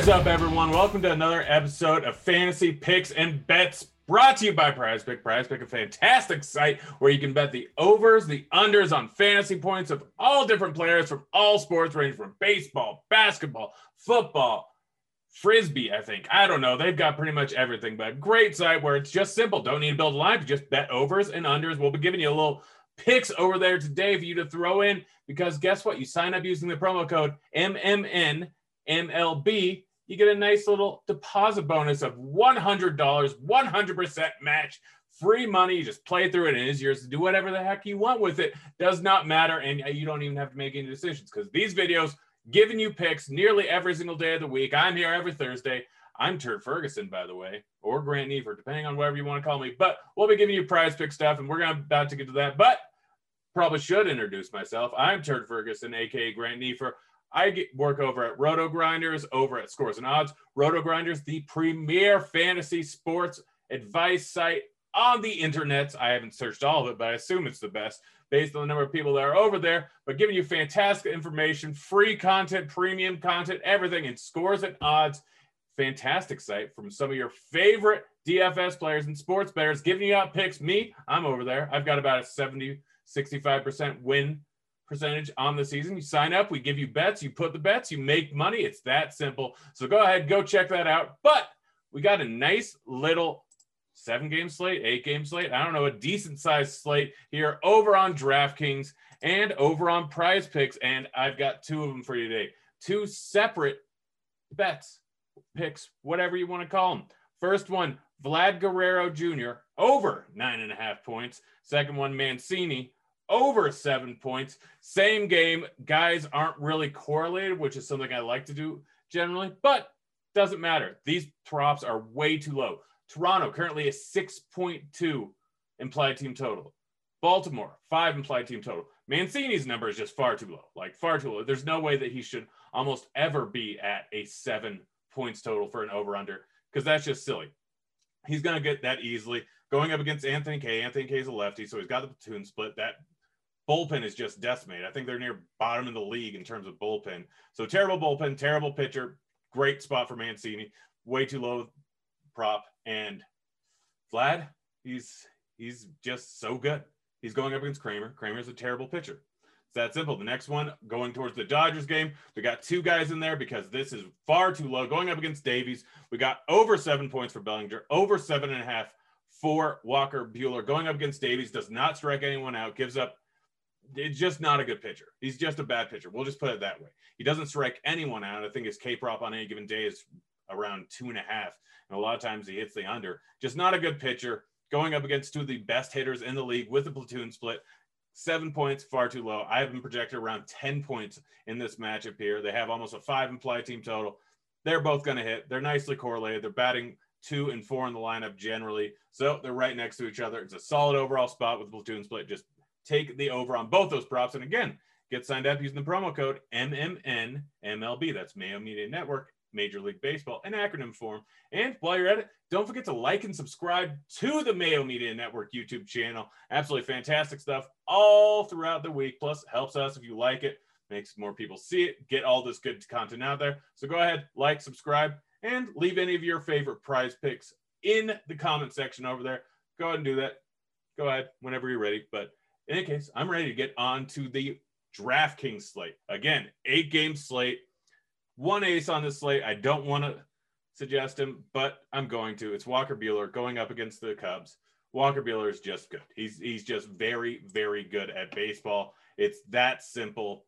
is up, everyone? Welcome to another episode of Fantasy Picks and Bets brought to you by Prize Pick. Prize Pick, a fantastic site where you can bet the overs, the unders on fantasy points of all different players from all sports, ranging from baseball, basketball, football, frisbee, I think. I don't know. They've got pretty much everything, but great site where it's just simple. Don't need to build a line, just bet overs and unders. We'll be giving you a little picks over there today for you to throw in because guess what? You sign up using the promo code MMN MLB, you get a nice little deposit bonus of $100, 100% match, free money. You just play through it and it is yours to do whatever the heck you want with it. Does not matter. And you don't even have to make any decisions because these videos giving you picks nearly every single day of the week. I'm here every Thursday. I'm Turd Ferguson, by the way, or Grant Nefer, depending on whatever you want to call me. But we'll be giving you prize pick stuff, and we're about to get to that. But probably should introduce myself. I'm Turd Ferguson, aka Grant Nefer. I get work over at Roto Grinders, over at Scores and Odds. Roto Grinders, the premier fantasy sports advice site on the internet. I haven't searched all of it, but I assume it's the best based on the number of people that are over there. But giving you fantastic information, free content, premium content, everything in Scores and Odds. Fantastic site from some of your favorite DFS players and sports bettors giving you out picks. Me, I'm over there. I've got about a 70, 65% win percentage on the season. You sign up, we give you bets, you put the bets, you make money. It's that simple. So go ahead, go check that out. But we got a nice little seven game slate, eight game slate. I don't know, a decent sized slate here over on DraftKings and over on prize picks. And I've got two of them for you today. Two separate bets, picks, whatever you want to call them. First one, Vlad Guerrero Jr. over nine and a half points. Second one, Mancini over seven points. Same game. Guys aren't really correlated, which is something I like to do generally, but doesn't matter. These props are way too low. Toronto currently a 6.2 implied team total. Baltimore, five implied team total. Mancini's number is just far too low, like far too low. There's no way that he should almost ever be at a seven points total for an over under because that's just silly. He's going to get that easily. Going up against Anthony Kay. Anthony Kay is a lefty, so he's got the platoon split. That bullpen is just decimated. I think they're near bottom of the league in terms of bullpen. So terrible bullpen, terrible pitcher, great spot for Mancini. Way too low prop. And Vlad, he's he's just so good. He's going up against Kremer. Kremer's a terrible pitcher. It's that simple. The next one, going towards the Dodgers game, we got two guys in there because this is far too low. Going up against Davies, we got over seven points for Bellinger, over seven and a half for Walker Buehler. Going up against Davies does not strike anyone out, gives up it's just not a good pitcher. He's just a bad pitcher. We'll just put it that way. He doesn't strike anyone out. I think his K prop on any given day is around two and a half. And a lot of times he hits the under. Just not a good pitcher. Going up against two of the best hitters in the league with a platoon split. Seven points, far too low. I have been projected around 10 points in this matchup here. They have almost a five implied team total. They're both going to hit. They're nicely correlated. They're batting two and four in the lineup generally. So they're right next to each other. It's a solid overall spot with the platoon split. Just take the over on both those props. And again, get signed up using the promo code MMNMLB. That's Mayo Media Network, Major League Baseball, an acronym form. And while you're at it, don't forget to like and subscribe to the Mayo Media Network YouTube channel. Absolutely fantastic stuff all throughout the week. Plus, helps us if you like it, makes more people see it, get all this good content out there. So go ahead, like, subscribe, and leave any of your favorite prize picks in the comment section over there. Go ahead and do that. Go ahead whenever you're ready. But in any case, I'm ready to get on to the DraftKings slate. Again, eight game slate, one ace on the slate. I don't want to suggest him, but I'm going to. It's Walker Buehler going up against the Cubs. Walker Buehler is just good. He's he's just very very good at baseball. It's that simple.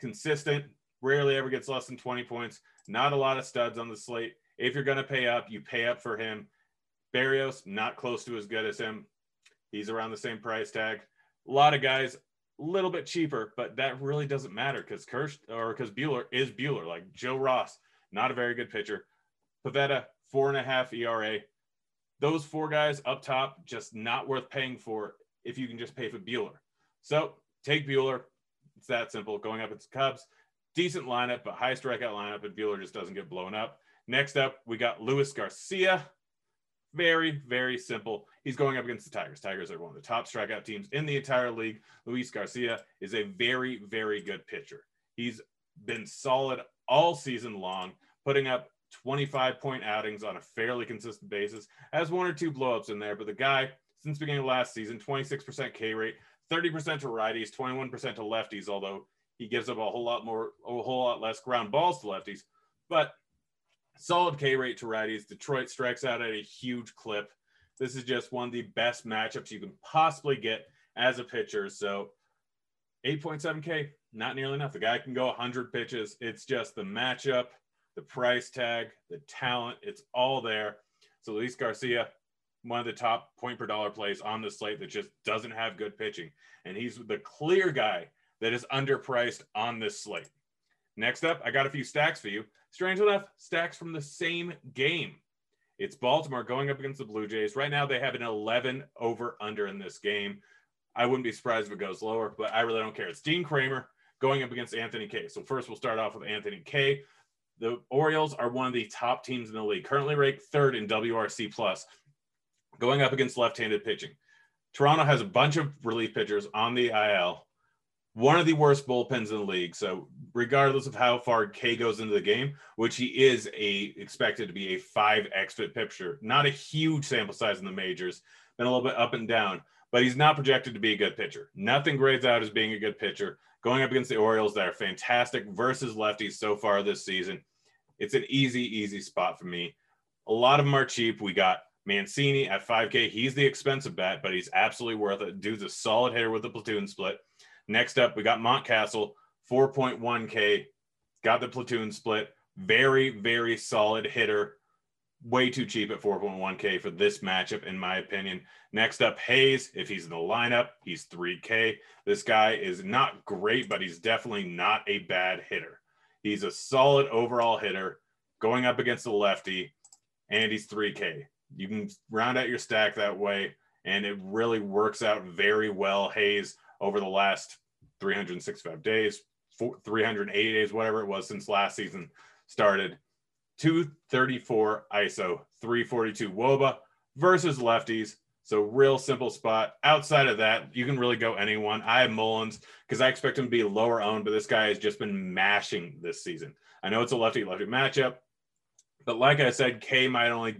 Consistent, rarely ever gets less than 20 points. Not a lot of studs on the slate. If you're going to pay up, you pay up for him. Berrios, not close to as good as him. He's around the same price tag. A lot of guys a little bit cheaper, but that really doesn't matter because Kirsch or because Buehler is Buehler. Like Joe Ross, not a very good pitcher. Pivetta, four and a half ERA. Those four guys up top, just not worth paying for if you can just pay for Buehler. So take Buehler. It's that simple. Going up, it's Cubs. Decent lineup, but high strikeout lineup, and Buehler just doesn't get blown up. Next up, we got Luis Garcia. Very, very simple. He's going up against the Tigers. Tigers are one of the top strikeout teams in the entire league. Luis Garcia is a very, very good pitcher. He's been solid all season long, putting up 25 point outings on a fairly consistent basis. Has one or two blowups in there, but the guy since beginning of last season, 26% K rate, 30% to righties, 21% to lefties, although he gives up a whole lot more, a whole lot less ground balls to lefties. But solid K rate to righties. Detroit strikes out at a huge clip. This is just one of the best matchups you can possibly get as a pitcher. So 8.7K, not nearly enough. The guy can go 100 pitches. It's just the matchup, the price tag, the talent. It's all there. So Luis Garcia, one of the top point per dollar plays on the slate that just doesn't have good pitching. And he's the clear guy that is underpriced on this slate. Next up, I got a few stacks for you. Strange enough, stacks from the same game. It's Baltimore going up against the Blue Jays. Right now, they have an 11 over under in this game. I wouldn't be surprised if it goes lower, but I really don't care. It's Dean Kremer going up against Anthony Kay. So, first, we'll start off with Anthony Kay. The Orioles are one of the top teams in the league, currently ranked third in WRC plus, going up against left-handed pitching. Toronto has a bunch of relief pitchers on the IL one of the worst bullpens in the league. So regardless of how far K goes into the game, which he is a expected to be a five xFIP pitcher, not a huge sample size in the majors, been a little bit up and down, but he's not projected to be a good pitcher. Nothing grades out as being a good pitcher. Going up against the Orioles that are fantastic versus lefties so far this season, it's an easy, easy spot for me. A lot of them are cheap. We got Mancini at 5K. He's the expensive bet, but he's absolutely worth it. Dude's a solid hitter with the platoon split. Next up, we got Mountcastle, 4.1K, got the platoon split. Very, very solid hitter. Way too cheap at 4.1K for this matchup, in my opinion. Next up, Hayes. If he's in the lineup, he's 3K. This guy is not great, but he's definitely not a bad hitter. He's a solid overall hitter going up against the lefty, and he's 3K. You can round out your stack that way, and it really works out very well. Hayes over the last 365 days, 380 days, whatever it was since last season started. 234 ISO, 342 WOBA versus lefties. So real simple spot. Outside of that, you can really go anyone. I have Mullins because I expect him to be lower owned, but this guy has just been mashing this season. I know it's a lefty lefty matchup, but like I said, K might only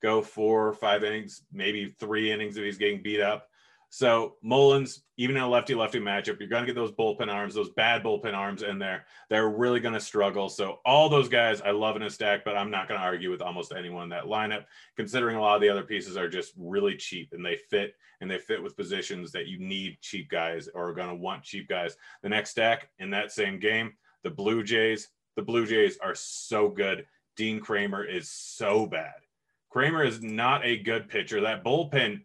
go four or five innings, maybe three innings if he's getting beat up. So Mullins, even in a lefty lefty matchup, you're going to get those bullpen arms, those bad bullpen arms in there. They're really going to struggle. So all those guys I love in a stack, but I'm not going to argue with almost anyone in that lineup, considering a lot of the other pieces are just really cheap and they fit and they fit with positions that you need cheap guys or are going to want cheap guys. The next stack in that same game, the Blue Jays. The Blue Jays are so good. Dean Kremer is so bad. Kremer is not a good pitcher. That bullpen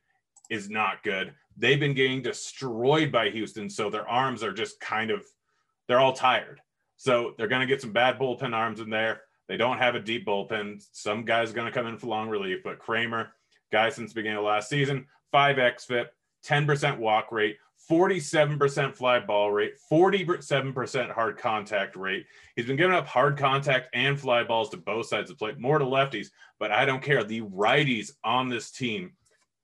is not good they've been getting destroyed by Houston. So their arms are just kind of, they're all tired. So they're going to get some bad bullpen arms in there. They don't have a deep bullpen. Some guys are going to come in for long relief, but Kremer, guy since the beginning of last season, 5 xFIP, 10% walk rate, 47% fly ball rate, 47% hard contact rate. He's been giving up hard contact and fly balls to both sides of the plate, more to lefties, but I don't care. The righties on this team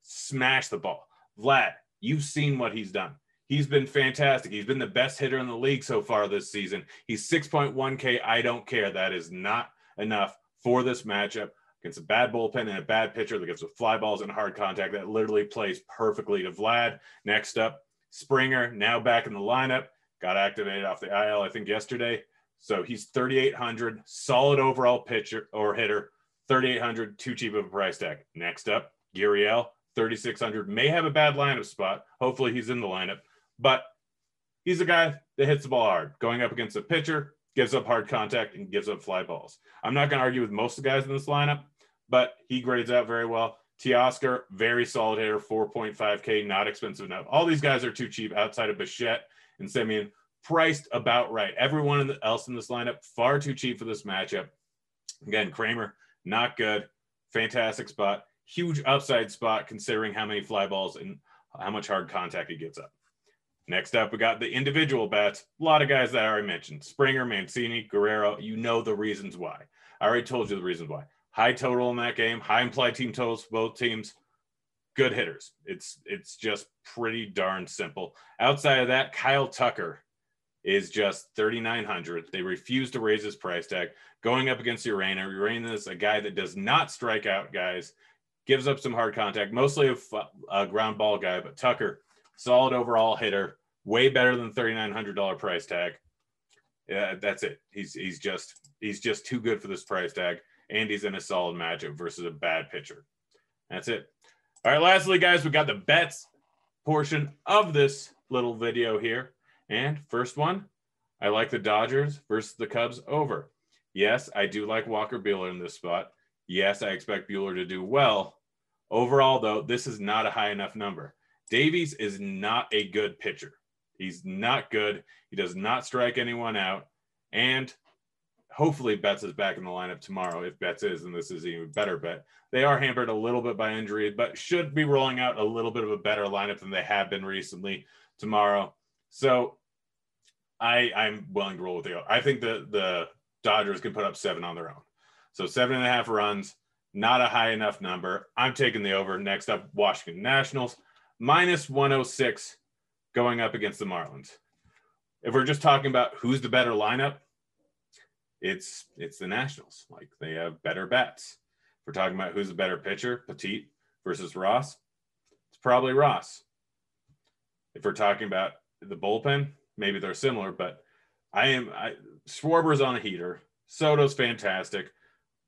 smash the ball. Vlad, you've seen what he's done. He's been fantastic. He's been the best hitter in the league so far this season. He's 6.1K. I don't care. That is not enough for this matchup against a bad bullpen and a bad pitcher that gives with fly balls and hard contact. That literally plays perfectly to Vlad. Next up, Springer, now back in the lineup. Got activated off the IL, I think, yesterday. So he's 3,800, solid overall pitcher or hitter. 3,800, too cheap of a price tag. Next up, Gurriel, 3,600. May have a bad lineup spot. Hopefully he's in the lineup, but he's a guy that hits the ball hard. Going up against a pitcher, gives up hard contact, and gives up fly balls. I'm not going to argue with most of the guys in this lineup, but he grades out very well. Teoscar, very solid hitter, 4.5K, not expensive enough. All these guys are too cheap outside of Bichette and Semien, priced about right. Everyone else in this lineup, far too cheap for this matchup. Again, Kremer, not good. Fantastic spot huge upside spot considering how many fly balls and how much hard contact he gets up. Next up, we got the individual bets. A lot of guys that I already mentioned Springer, Mancini, Guerrero. You know the reasons why. I already told you the reasons why. High total in that game, high implied team totals, both teams, good hitters. It's it's just pretty darn simple. Outside of that, Kyle Tucker, is just 3,900. They refuse to raise his price tag. Going up against. Urena is a guy that does not strike out guys, gives up some hard contact, mostly a, ground ball guy, but Tucker, solid overall hitter, way better than $3,900 price tag. Yeah, that's it. He's he's just he's just too good for this price tag, and he's in a solid matchup versus a bad pitcher. That's it. All right, lastly, guys, we got the bets portion of this little video here. And first one, I like the Dodgers versus the Cubs over. Yes, I do like Walker Buehler in this spot. Yes, I expect Buehler to do well. Overall, though, this is not a high enough number. Davies is not a good pitcher. He's not good. He does not strike anyone out. And hopefully Betts is back in the lineup tomorrow. If Betts is, and this is even better bet. They are hampered a little bit by injury, but should be rolling out a little bit of a better lineup than they have been recently tomorrow. So I I'm willing to roll with the. I think the the Dodgers can put up seven on their own. So seven and a half runs, not a high enough number. I'm taking the over. Next up, Washington Nationals minus 106 going up against the Marlins. If we're just talking about who's the better lineup, it's it's the Nationals. Like they have better bats. If we're talking about who's the better pitcher, Petit versus Ross, it's probably Ross. If we're talking about the bullpen, maybe they're similar, but I am I Schwarber's on a heater. Soto's fantastic.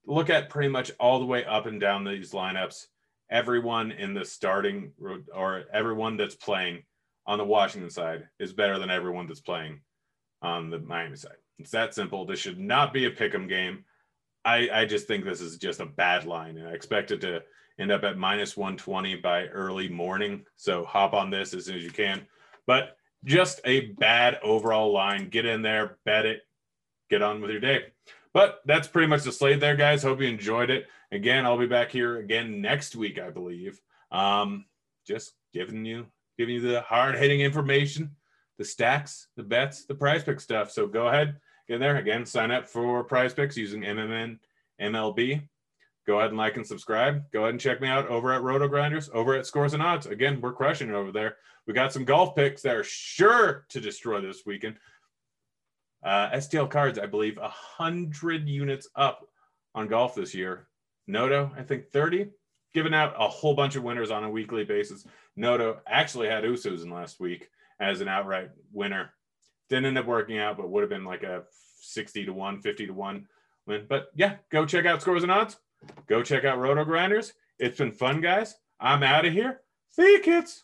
Look at pretty much all the way up and down these lineups. Everyone in the starting or everyone that's playing on the Washington side is better than everyone that's playing on the Miami side. It's that simple. This should not be a pick 'em game. I, I just think this is just a bad line, and I expect it to end up at minus 120 by early morning. So hop on this as soon as you can. But just a bad overall line. Get in there, bet it, get on with your day. But that's pretty much the slate there, guys. Hope you enjoyed it. Again, I'll be back here again next week, I believe. Um, just giving you giving you the hard hitting information, the stacks, the bets, the prize pick stuff. So go ahead, get there. Again, sign up for prize picks using MMN MLB. Go ahead and like and subscribe. Go ahead and check me out over at Roto Grinders, over at Scores and Odds. Again, we're crushing it over there. We got some golf picks that are sure to destroy this weekend. Uh, STL cards, I believe, 100 units up on golf this year. Noto, I think 30, giving out a whole bunch of winners on a weekly basis. Noto actually had Usos in last week as an outright winner. Didn't end up working out, but would have been like a 60 to 1, 50 to 1 win. But yeah, go check out Scores and Odds. Go check out Roto Grinders. It's been fun, guys. I'm out of here. See you, kids.